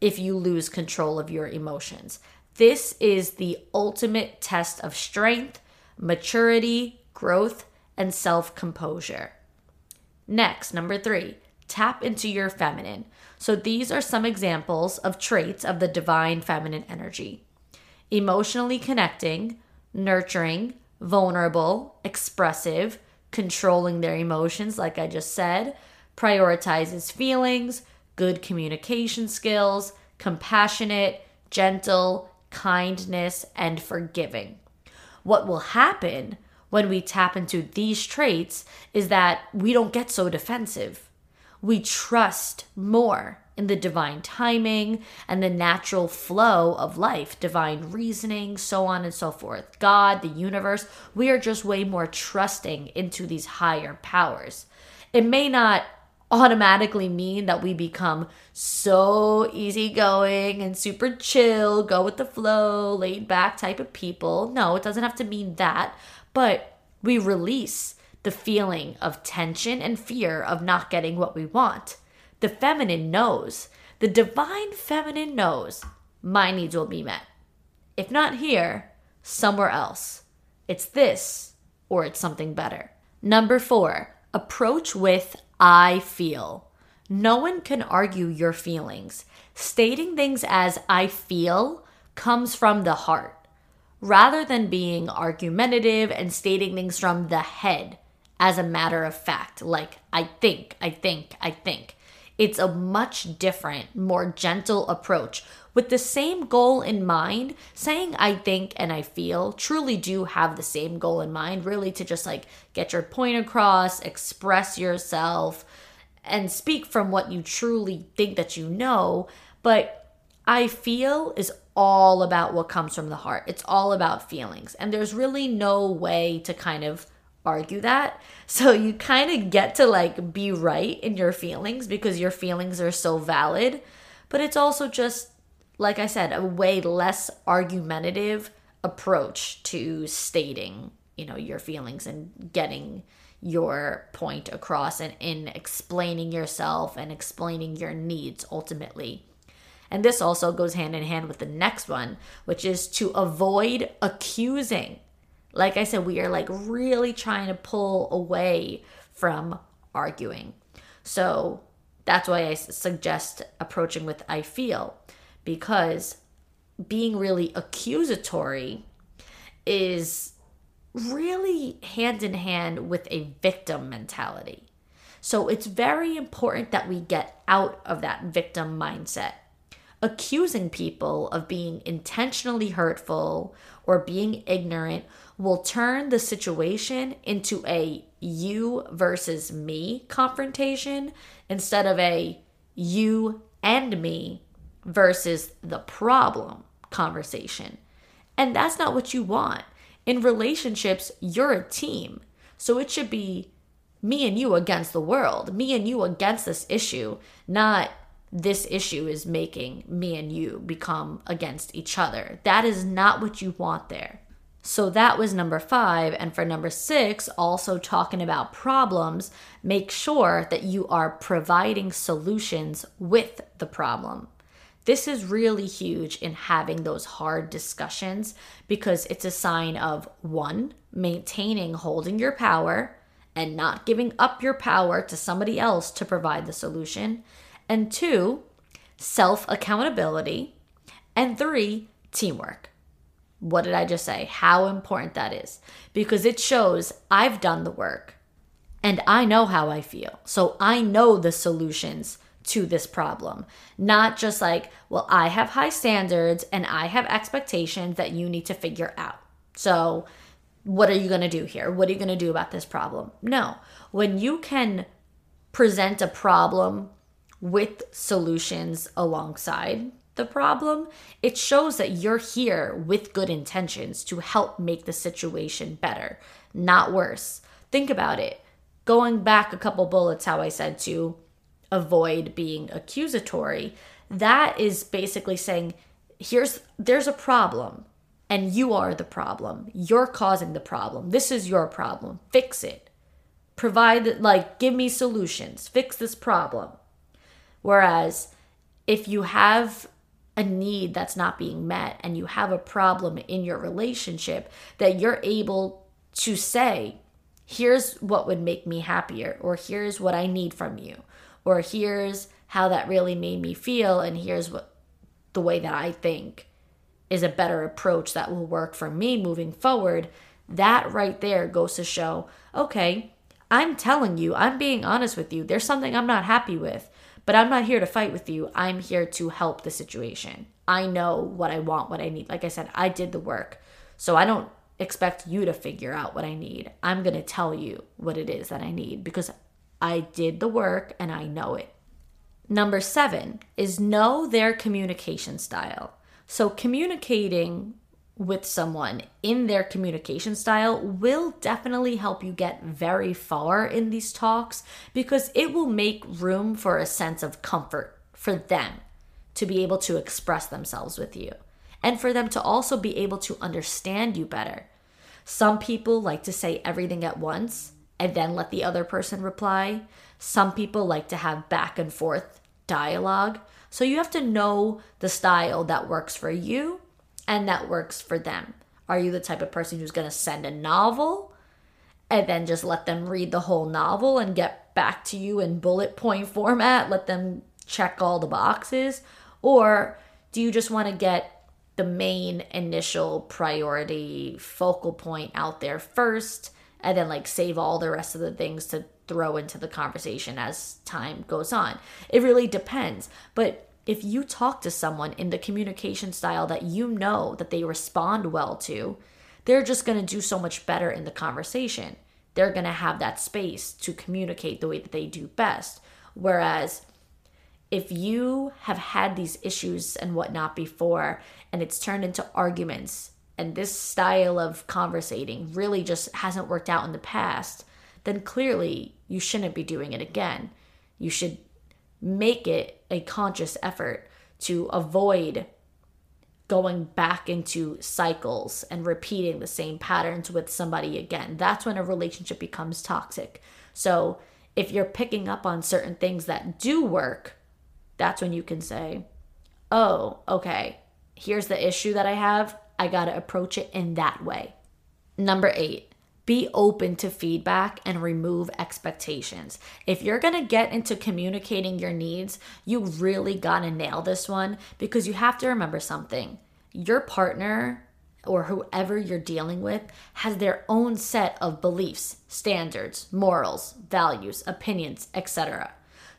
if you lose control of your emotions. This is the ultimate test of strength, maturity, growth, and self composure. Next, number three, tap into your feminine. So, these are some examples of traits of the divine feminine energy emotionally connecting, nurturing, vulnerable, expressive, controlling their emotions, like I just said, prioritizes feelings, good communication skills, compassionate, gentle, kindness, and forgiving. What will happen when we tap into these traits is that we don't get so defensive. We trust more in the divine timing and the natural flow of life, divine reasoning, so on and so forth. God, the universe, we are just way more trusting into these higher powers. It may not automatically mean that we become so easygoing and super chill, go with the flow, laid back type of people. No, it doesn't have to mean that, but we release the feeling of tension and fear of not getting what we want. The feminine knows, the divine feminine knows my needs will be met. If not here, somewhere else. It's this or it's something better. Number four, approach with I feel. No one can argue your feelings. Stating things as I feel comes from the heart rather than being argumentative and stating things from the head as a matter of fact, like I think, I think, I think. It's a much different, more gentle approach with the same goal in mind. Saying I think and I feel truly do have the same goal in mind, really to just like get your point across, express yourself, and speak from what you truly think that you know. But I feel is all about what comes from the heart. It's all about feelings. And there's really no way to kind of argue that. So you kind of get to like be right in your feelings because your feelings are so valid. But it's also just, like I said, a way less argumentative approach to stating, you know, your feelings and getting your point across and in explaining yourself and explaining your needs ultimately. And this also goes hand in hand with the next one, which is to avoid accusing like I said, we are like really trying to pull away from arguing. So that's why I suggest approaching with I feel, because being really accusatory is really hand in hand with a victim mentality. So it's very important that we get out of that victim mindset. Accusing people of being intentionally hurtful or being ignorant will turn the situation into a you versus me confrontation instead of a you and me versus the problem conversation. And that's not what you want. In relationships, you're a team. So it should be me and you against the world, me and you against this issue, not this issue is making me and you become against each other. That is not what you want there. So that was number five. And for number six, also talking about problems, make sure that you are providing solutions with the problem. This is really huge in having those hard discussions because it's a sign of one, maintaining holding your power and not giving up your power to somebody else to provide the solution, and two, self accountability, and three, teamwork. What did I just say? How important that is. Because it shows I've done the work and I know how I feel. So I know the solutions to this problem. Not just like, well, I have high standards and I have expectations that you need to figure out. So, what are you going to do here? What are you going to do about this problem? No. When you can present a problem with solutions alongside, the problem, it shows that you're here with good intentions to help make the situation better, not worse. Think about it. Going back a couple bullets, how I said to avoid being accusatory, that is basically saying, here's there's a problem and you are the problem. You're causing the problem. This is your problem. Fix it. Provide like give me solutions. Fix this problem. Whereas if you have a need that's not being met and you have a problem in your relationship that you're able to say, here's what would make me happier, or here's what I need from you, or here's how that really made me feel, and here's what the way that I think is a better approach that will work for me moving forward. That right there goes to show, okay, I'm telling you, I'm being honest with you. There's something I'm not happy with. But I'm not here to fight with you. I'm here to help the situation. I know what I want, what I need. Like I said, I did the work. So I don't expect you to figure out what I need. I'm going to tell you what it is that I need because I did the work and I know it. Number seven is know their communication style. So, communicating with someone in their communication style will definitely help you get very far in these talks because it will make room for a sense of comfort for them to be able to express themselves with you and for them to also be able to understand you better. Some people like to say everything at once and then let the other person reply. Some people like to have back and forth dialogue. So you have to know the style that works for you and that works for them. Are you the type of person who's going to send a novel and then just let them read the whole novel and get back to you in bullet point format, let them check all the boxes? Or do you just want to get the main initial priority focal point out there first and then like save all the rest of the things to throw into the conversation as time goes on? It really depends. But if you talk to someone in the communication style that you know that they respond well to, they're just going to do so much better in the conversation. They're going to have that space to communicate the way that they do best. Whereas if you have had these issues and whatnot before and it's turned into arguments and this style of conversating really just hasn't worked out in the past, then clearly you shouldn't be doing it again. You should make it a conscious effort to avoid going back into cycles and repeating the same patterns with somebody again. That's when a relationship becomes toxic. So, if you're picking up on certain things that do work, that's when you can say, oh, okay, here's the issue that I have. I got to approach it in that way. Number eight, be open to feedback and remove expectations. If you're to get into communicating your needs, you really got to nail this one because you have to remember something. Your partner or whoever you're dealing with has their own set of beliefs, standards, morals, values, opinions, etc.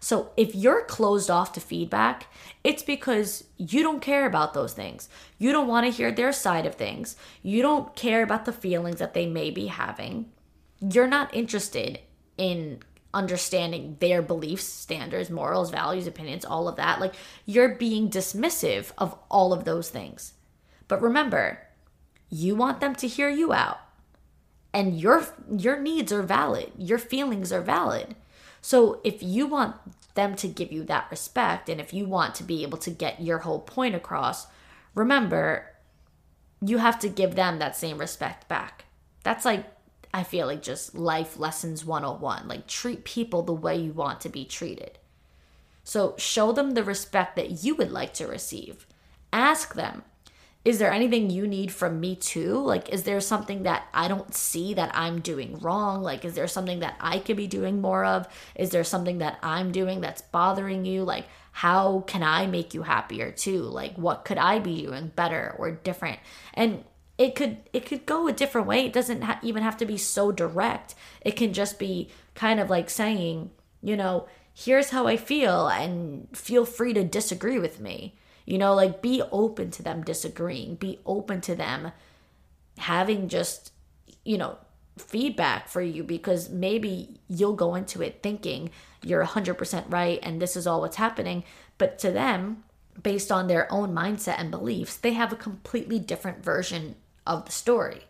So if you're closed off to feedback, it's because you don't care about those things. You don't want to hear their side of things. You don't care about the feelings that they may be having. You're not interested in understanding their beliefs, standards, morals, values, opinions, all of that. Like you're being dismissive of all of those things. But remember, you want them to hear you out. And your your needs are valid. Your feelings are valid. So if you want them to give you that respect and if you want to be able to get your whole point across, remember you have to give them that same respect back. That's like I feel like just life lessons 101. Like treat people the way you want to be treated. So show them the respect that you would like to receive. Ask them, is there anything you need from me too? Like, is there something that I don't see that I'm doing wrong? Like, is there something that I could be doing more of? Is there something that I'm doing that's bothering you? Like, how can I make you happier too? Like, what could I be doing better or different? And it could it could go a different way. It doesn't ha- even have to be so direct. It can just be kind of like saying, you know, here's how I feel, and feel free to disagree with me you know, like be open to them disagreeing, be open to them having just, you know, feedback for you because maybe you'll go into it thinking you're 100% right and this is all what's happening. But to them, based on their own mindset and beliefs, they have a completely different version of the story.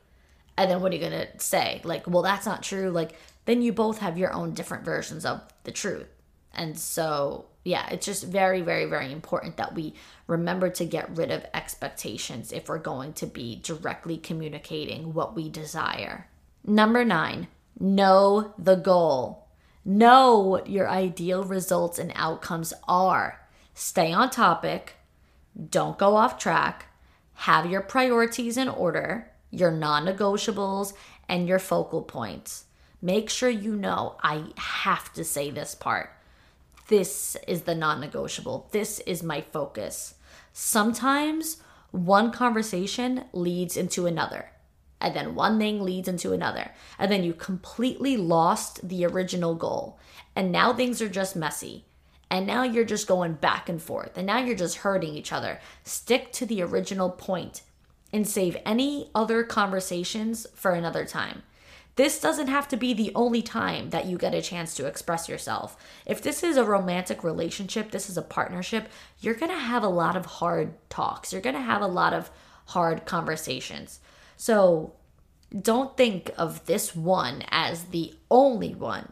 And then what are you going to say? Like, well, that's not true. Like, then you both have your own different versions of the truth. And so yeah, it's just very, very, very important that we remember to get rid of expectations if we're going to be directly communicating what we desire. Number nine, know the goal. Know what your ideal results and outcomes are. Stay on topic. Don't go off track. Have your priorities in order, your non negotiables, and your focal points. Make sure you know I have to say this part this is the non negotiable. This is my focus. Sometimes one conversation leads into another, and then one thing leads into another, and then you completely lost the original goal. And now things are just messy. And now you're just going back and forth, and now you're just hurting each other. Stick to the original point and save any other conversations for another time. This doesn't have to be the only time that you get a chance to express yourself. If this is a romantic relationship, this is a partnership, you're gonna have a lot of hard talks. You're gonna have a lot of hard conversations. So don't think of this one as the only one.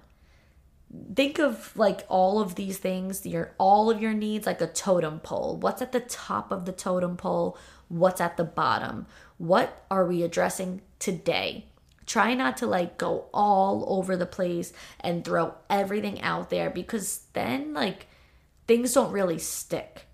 Think of like all of these things, your all of your needs like a totem pole. What's at the top of the totem pole? What's at the bottom? What are we addressing today? Try not to like go all over the place and throw everything out there because then like things don't really stick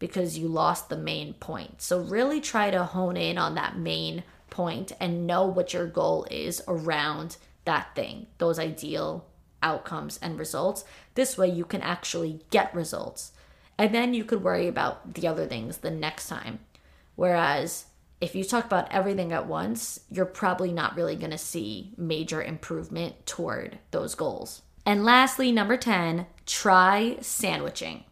because you lost the main point. So really try to hone in on that main point and know what your goal is around that thing, those ideal outcomes and results. This way you can actually get results. And then you could worry about the other things the next time. Whereas if you talk about everything at once, you're probably not really going to see major improvement toward those goals. And lastly, number 10, try sandwiching.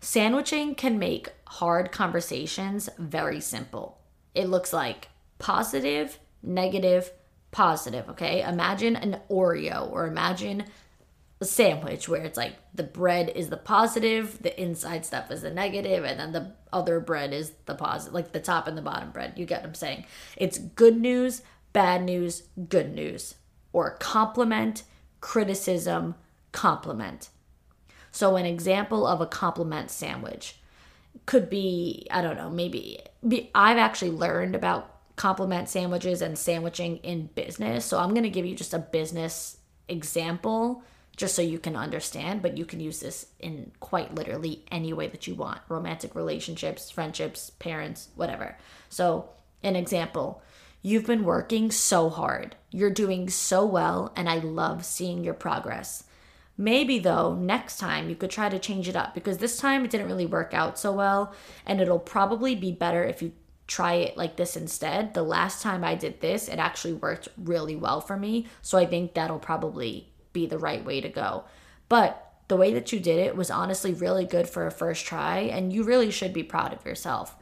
Sandwiching can make hard conversations very simple. It looks like positive, negative, positive, okay? Imagine an Oreo or imagine a sandwich where it's like the bread is the positive, the inside stuff is the negative, and then the other bread is the positive, like the top and the bottom bread. You get what I'm saying? It's good news, bad news, good news, or compliment, criticism, compliment. So, an example of a compliment sandwich could be I don't know, maybe be, I've actually learned about compliment sandwiches and sandwiching in business. So, I'm going to give you just a business example just so you can understand, but you can use this in quite literally any way that you want romantic relationships, friendships, parents, whatever. So, an example you've been working so hard, you're doing so well, and I love seeing your progress. Maybe though, next time you could try to change it up because this time it didn't really work out so well, and it'll probably be better if you try it like this instead. The last time I did this, it actually worked really well for me. So I think that'll probably be the right way to go. But the way that you did it was honestly really good for a first try, and you really should be proud of yourself.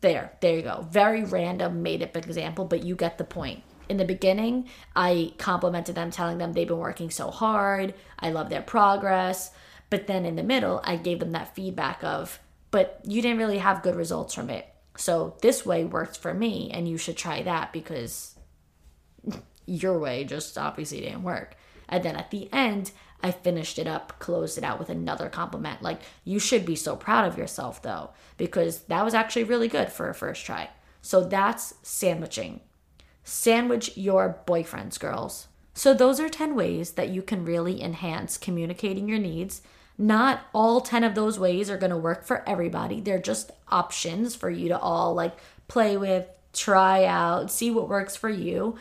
There, there you go. Very random, made up example, but you get the point. In the beginning, I complimented them, telling them they've been working so hard. I love their progress. But then in the middle, I gave them that feedback of, but you didn't really have good results from it. So this way worked for me, and you should try that because your way just obviously didn't work. And then at the end, I finished it up, closed it out with another compliment. Like, you should be so proud of yourself, though, because that was actually really good for a first try. So that's sandwiching. Sandwich your boyfriends, girls. So, those are 10 ways that you can really enhance communicating your needs. Not all 10 of those ways are going to work for everybody. They're just options for you to all like play with, try out, see what works for you.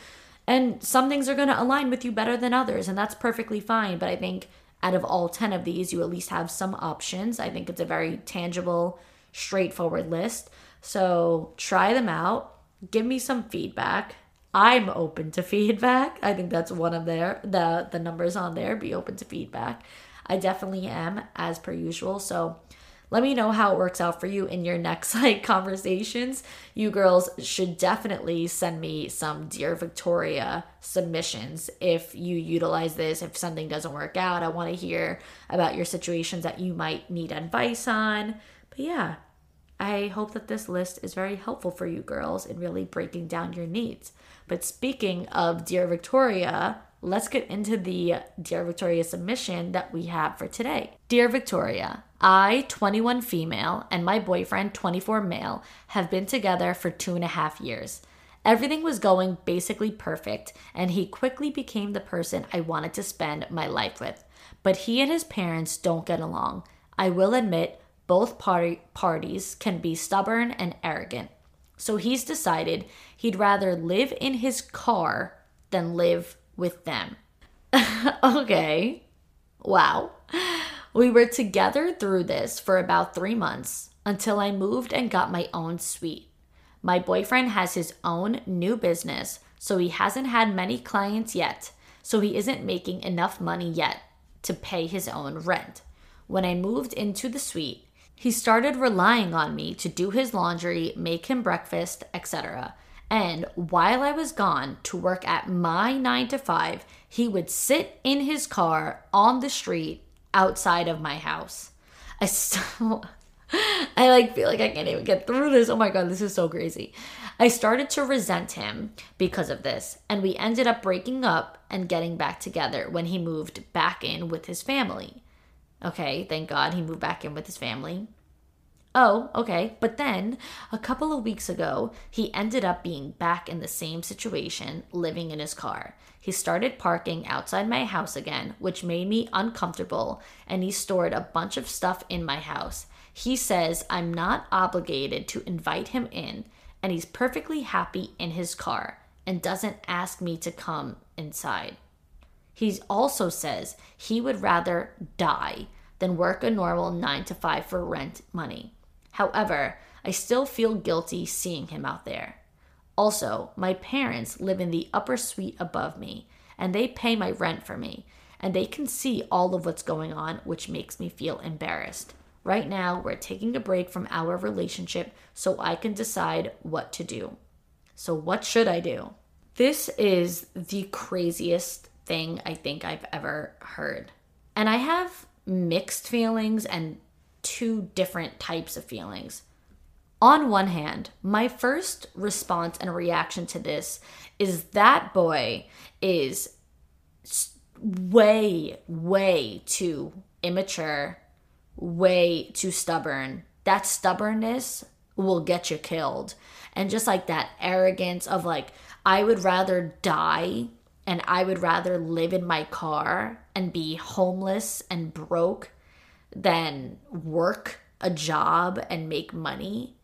And some things are going to align with you better than others, and that's perfectly fine. But I think out of all 10 of these, you at least have some options. I think it's a very tangible, straightforward list. So try them out, give me some feedback. I'm open to feedback. I think that's one of their the the numbers on there. Be open to feedback. I definitely am as per usual. So let me know how it works out for you in your next like conversations. You girls should definitely send me some Dear Victoria submissions if you utilize this. If something doesn't work out, I want to hear about your situations that you might need advice on. But yeah, I hope that this list is very helpful for you girls in really breaking down your needs. But speaking of Dear Victoria, let's get into the Dear Victoria submission that we have for today. Dear Victoria, I, 21 female, and my boyfriend, 24 male, have been together for two and a half years. Everything was going basically perfect, and he quickly became the person I wanted to spend my life with. But he and his parents don't get along. I will admit, both party- parties can be stubborn and arrogant. So he's decided he'd rather live in his car than live with them. okay. Wow. We were together through this for about three months until I moved and got my own suite. My boyfriend has his own new business, so he hasn't had many clients yet, so he isn't making enough money yet to pay his own rent. When I moved into the suite, he started relying on me to do his laundry, make him breakfast, etc. And while I was gone to work at my nine to five, he would sit in his car on the street outside of my house. I still, I like feel like I can't even get through this. Oh my God, this is so crazy. I started to resent him because of this, and we ended up breaking up and getting back together when he moved back in with his family. Okay, thank God he moved back in with his family. Oh, okay. But then, a couple of weeks ago, he ended up being back in the same situation, living in his car. He started parking outside my house again, which made me uncomfortable, and he stored a bunch of stuff in my house. He says I'm not obligated to invite him in, and he's perfectly happy in his car and doesn't ask me to come inside. He also says he would rather die than work a normal 9 to 5 for rent money. However, I still feel guilty seeing him out there. Also, my parents live in the upper suite above me, and they pay my rent for me, and they can see all of what's going on, which makes me feel embarrassed. Right now, we're taking a break from our relationship so I can decide what to do. So, what should I do? This is the craziest thing I think I've ever heard. And I have mixed feelings and two different types of feelings. On one hand, my first response and reaction to this is that boy is way, way too immature, way too stubborn. That stubbornness will get you killed. And just like that arrogance of like, I would rather die and I would rather live in my car and be homeless and broke than work a job and make money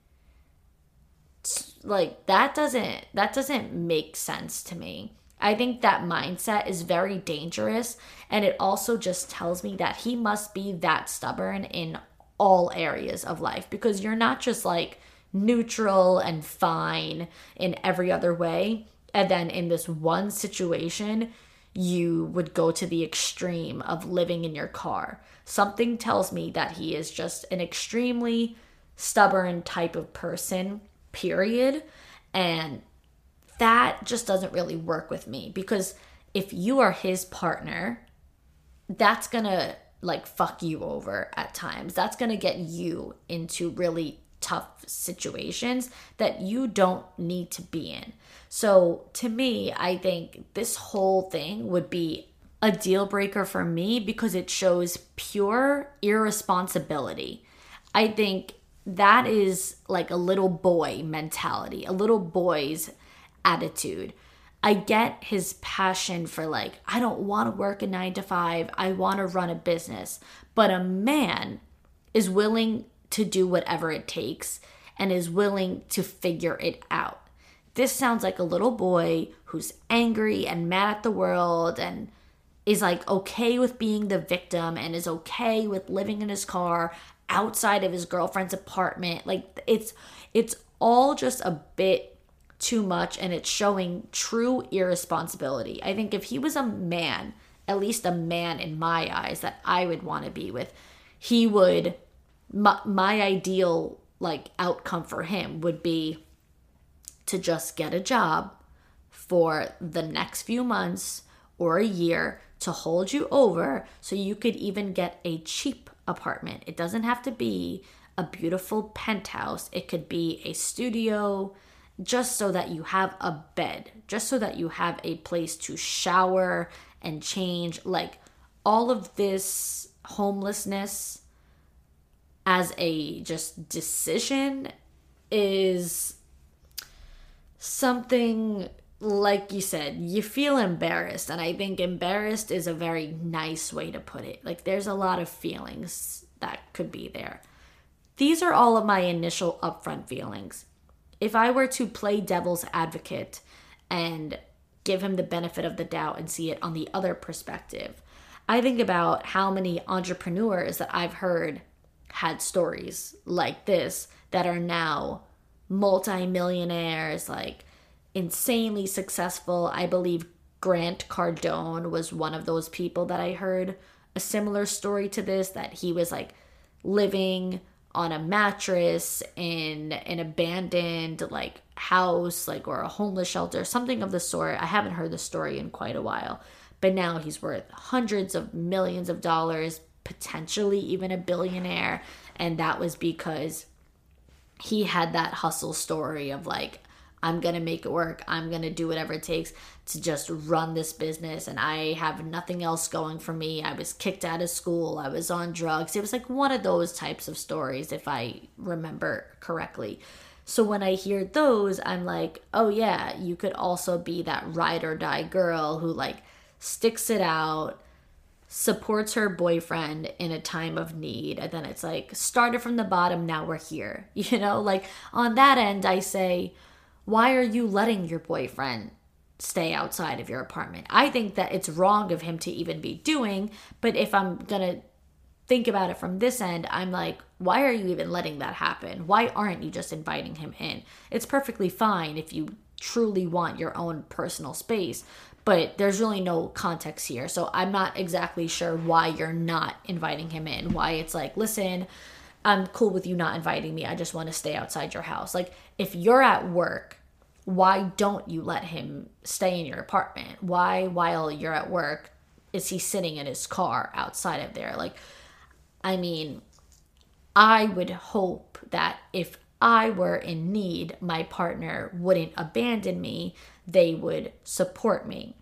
like that doesn't that doesn't make sense to me i think that mindset is very dangerous and it also just tells me that he must be that stubborn in all areas of life because you're not just like neutral and fine in every other way and then in this one situation you would go to the extreme of living in your car. Something tells me that he is just an extremely stubborn type of person, period. And that just doesn't really work with me because if you are his partner, that's gonna like fuck you over at times. That's gonna get you into really tough situations that you don't need to be in. So to me, I think this whole thing would be a deal breaker for me because it shows pure irresponsibility. I think that is like a little boy mentality, a little boy's attitude. I get his passion for like, I don't want to work a nine to five, I want to run a business. But a man is willing to do whatever it takes and is willing to figure it out. This sounds like a little boy who's angry and mad at the world and is like okay with being the victim and is okay with living in his car outside of his girlfriend's apartment. Like it's it's all just a bit too much and it's showing true irresponsibility. I think if he was a man, at least a man in my eyes that I would want to be with, he would my, my ideal like outcome for him would be to just get a job for the next few months or a year to hold you over so you could even get a cheap apartment. It doesn't have to be a beautiful penthouse, it could be a studio just so that you have a bed, just so that you have a place to shower and change. Like all of this homelessness as a just decision is something like you said, you feel embarrassed. And I think embarrassed is a very nice way to put it. Like, there's a lot of feelings that could be there. These are all of my initial upfront feelings. If I were to play devil's advocate and give him the benefit of the doubt and see it on the other perspective, I think about how many entrepreneurs that I've heard had stories like this that are now multimillionaires, like insanely successful. I believe Grant Cardone was one of those people that I heard a similar story to this that he was like living on a mattress in an abandoned like house, like, or a homeless shelter, something of the sort. I haven't heard the story in quite a while. But now he's worth hundreds of millions of dollars, potentially even a billionaire. And that was because he had that hustle story of like, I'm going to make it work. I'm going to do whatever it takes to just run this business. And I have nothing else going for me. I was kicked out of school. I was on drugs. It was like one of those types of stories, if I remember correctly. So when I hear those, I'm like, oh yeah, you could also be that ride or die girl who like sticks it out, supports her boyfriend in a time of need. And then it's like, started from the bottom, now we're here. You know, like on that end, I say, why are you letting your boyfriend stay outside of your apartment? I think that it's wrong of him to even be doing, but if I'm going to think about it from this end, I'm like, why are you even letting that happen? Why aren't you just inviting him in? It's perfectly fine if you truly want your own personal space, but there's really no context here. So I'm not exactly sure why you're not inviting him in. Why it's like, listen, I'm cool with you not inviting me. I just want to stay outside your house. Like, if you're at work, why don't you let him stay in your apartment? Why, while you're at work, is he sitting in his car outside of there? Like, I mean, I would hope that if I were in need, my partner wouldn't abandon me, they would support me.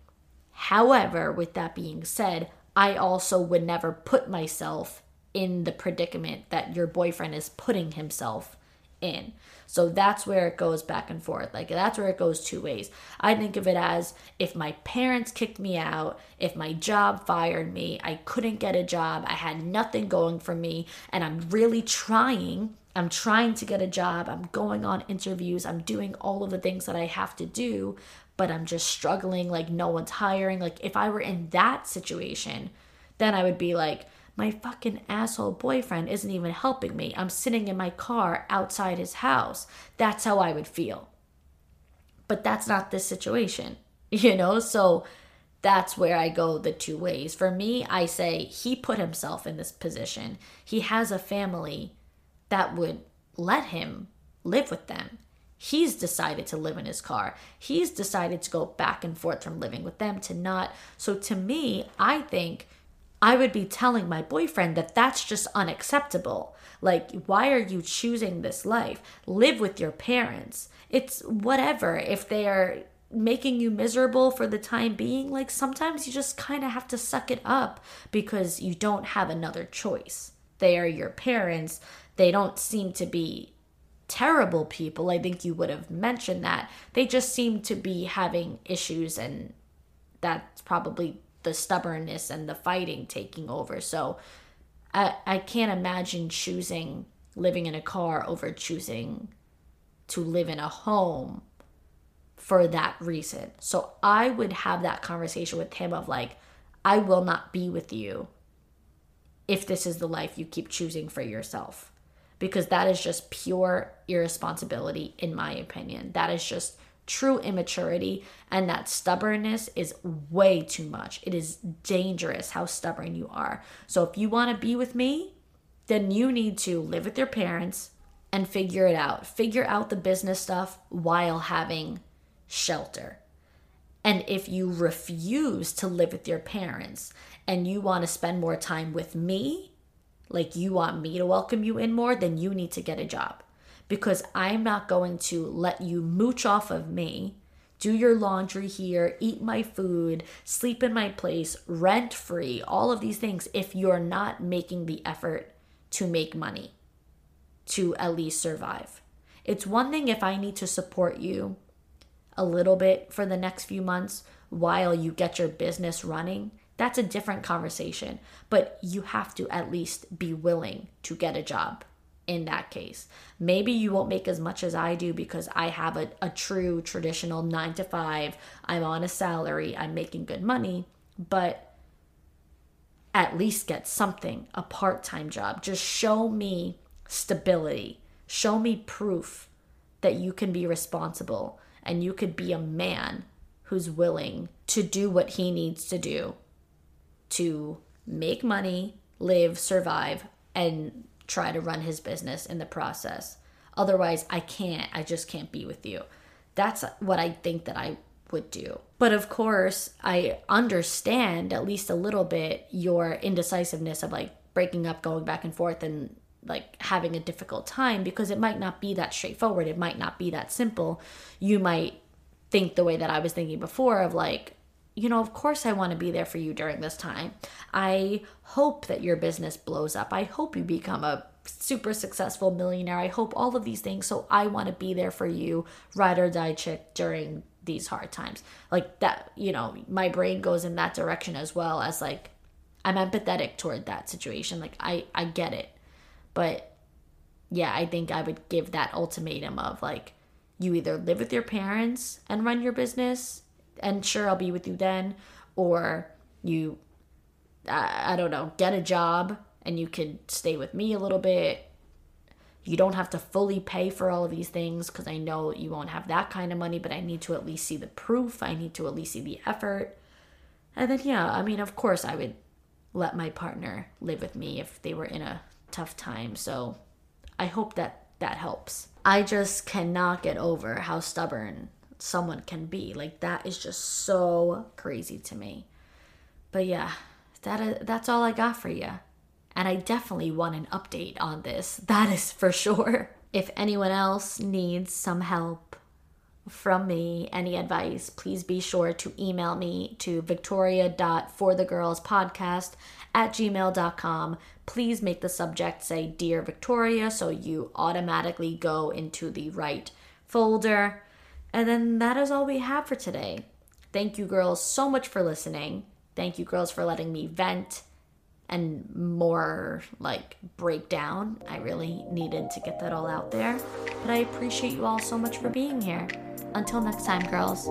However, with that being said, I also would never put myself in the predicament that your boyfriend is putting himself in. So that's where it goes back and forth. Like that's where it goes two ways. I think of it as if my parents kicked me out, if my job fired me, I couldn't get a job, I had nothing going for me, and I'm really trying. I'm trying to get a job. I'm going on interviews. I'm doing all of the things that I have to do, but I'm just struggling like no one's hiring. Like if I were in that situation, then I would be like, my fucking asshole boyfriend isn't even helping me. I'm sitting in my car outside his house. That's how I would feel. But that's not this situation, you know? So that's where I go the two ways. For me, I say he put himself in this position. He has a family that would let him live with them. He's decided to live in his car. He's decided to go back and forth from living with them to not. So to me, I think I would be telling my boyfriend that that's just unacceptable. Like, why are you choosing this life? Live with your parents. It's whatever. If they are making you miserable for the time being, like, sometimes you just kind of have to suck it up because you don't have another choice. They are your parents. They don't seem to be terrible people. I think you would have mentioned that. They just seem to be having issues, and that's probably the stubbornness and the fighting taking over. So I, I can't imagine choosing living in a car over choosing to live in a home for that reason. So I would have that conversation with him of like, I will not be with you if this is the life you keep choosing for yourself. Because that is just pure irresponsibility, in my opinion. That is just true immaturity and that stubbornness is way too much. It is dangerous how stubborn you are. So if you want to be with me, then you need to live with your parents and figure it out. Figure out the business stuff while having shelter. And if you refuse to live with your parents and you want to spend more time with me, like you want me to welcome you in more, then you need to get a job because I'm not going to let you mooch off of me, do your laundry here, eat my food, sleep in my place, rent free, all of these things if you're not making the effort to make money to at least survive. It's one thing if I need to support you a little bit for the next few months while you get your business running. That's a different conversation, but you have to at least be willing to get a job in that case. Maybe you won't make as much as I do because I have a, a true traditional nine to five. I'm on a salary, I'm making good money, but at least get something, a part time job. Just show me stability, show me proof that you can be responsible and you could be a man who's willing to do what he needs to do to make money, live, survive, and try to run his business in the process. Otherwise, I can't. I just can't be with you. That's what I think that I would do. But of course, I understand at least a little bit your indecisiveness of like breaking up, going back and forth, and like having a difficult time because it might not be that straightforward. It might not be that simple. You might think the way that I was thinking before of like, you know, of course I want to be there for you during this time. I hope that your business blows up. I hope you become a super successful millionaire. I hope all of these things. So I want to be there for you, ride or die chick during these hard times. Like that, you know, my brain goes in that direction as well as like I'm empathetic toward that situation. Like I I get it. But yeah, I think I would give that ultimatum of like you either live with your parents and run your business and sure I'll be with you then or you I, I don't know, get a job and you could stay with me a little bit. You don't have to fully pay for all of these things because I know you won't have that kind of money, but I need to at least see the proof. I need to at least see the effort. And then, yeah, I mean, of course, I would let my partner live with me if they were in a tough time. So I hope that that helps. I just cannot get over how stubborn someone can be. Like that is just so crazy to me. But yeah, that that's all I got for you. And I definitely want an update on this. That is for sure. If anyone else needs some help from me, any advice, please be sure to email me to victoria.forthegirlspodcast at gmail.com. Please make the subject say Dear Victoria so you automatically go into the right folder. And then that is all we have for today. Thank you, girls, so much for listening. Thank you, girls, for letting me vent and more like breakdown. I really needed to get that all out there. But I appreciate you all so much for being here. Until next time, girls.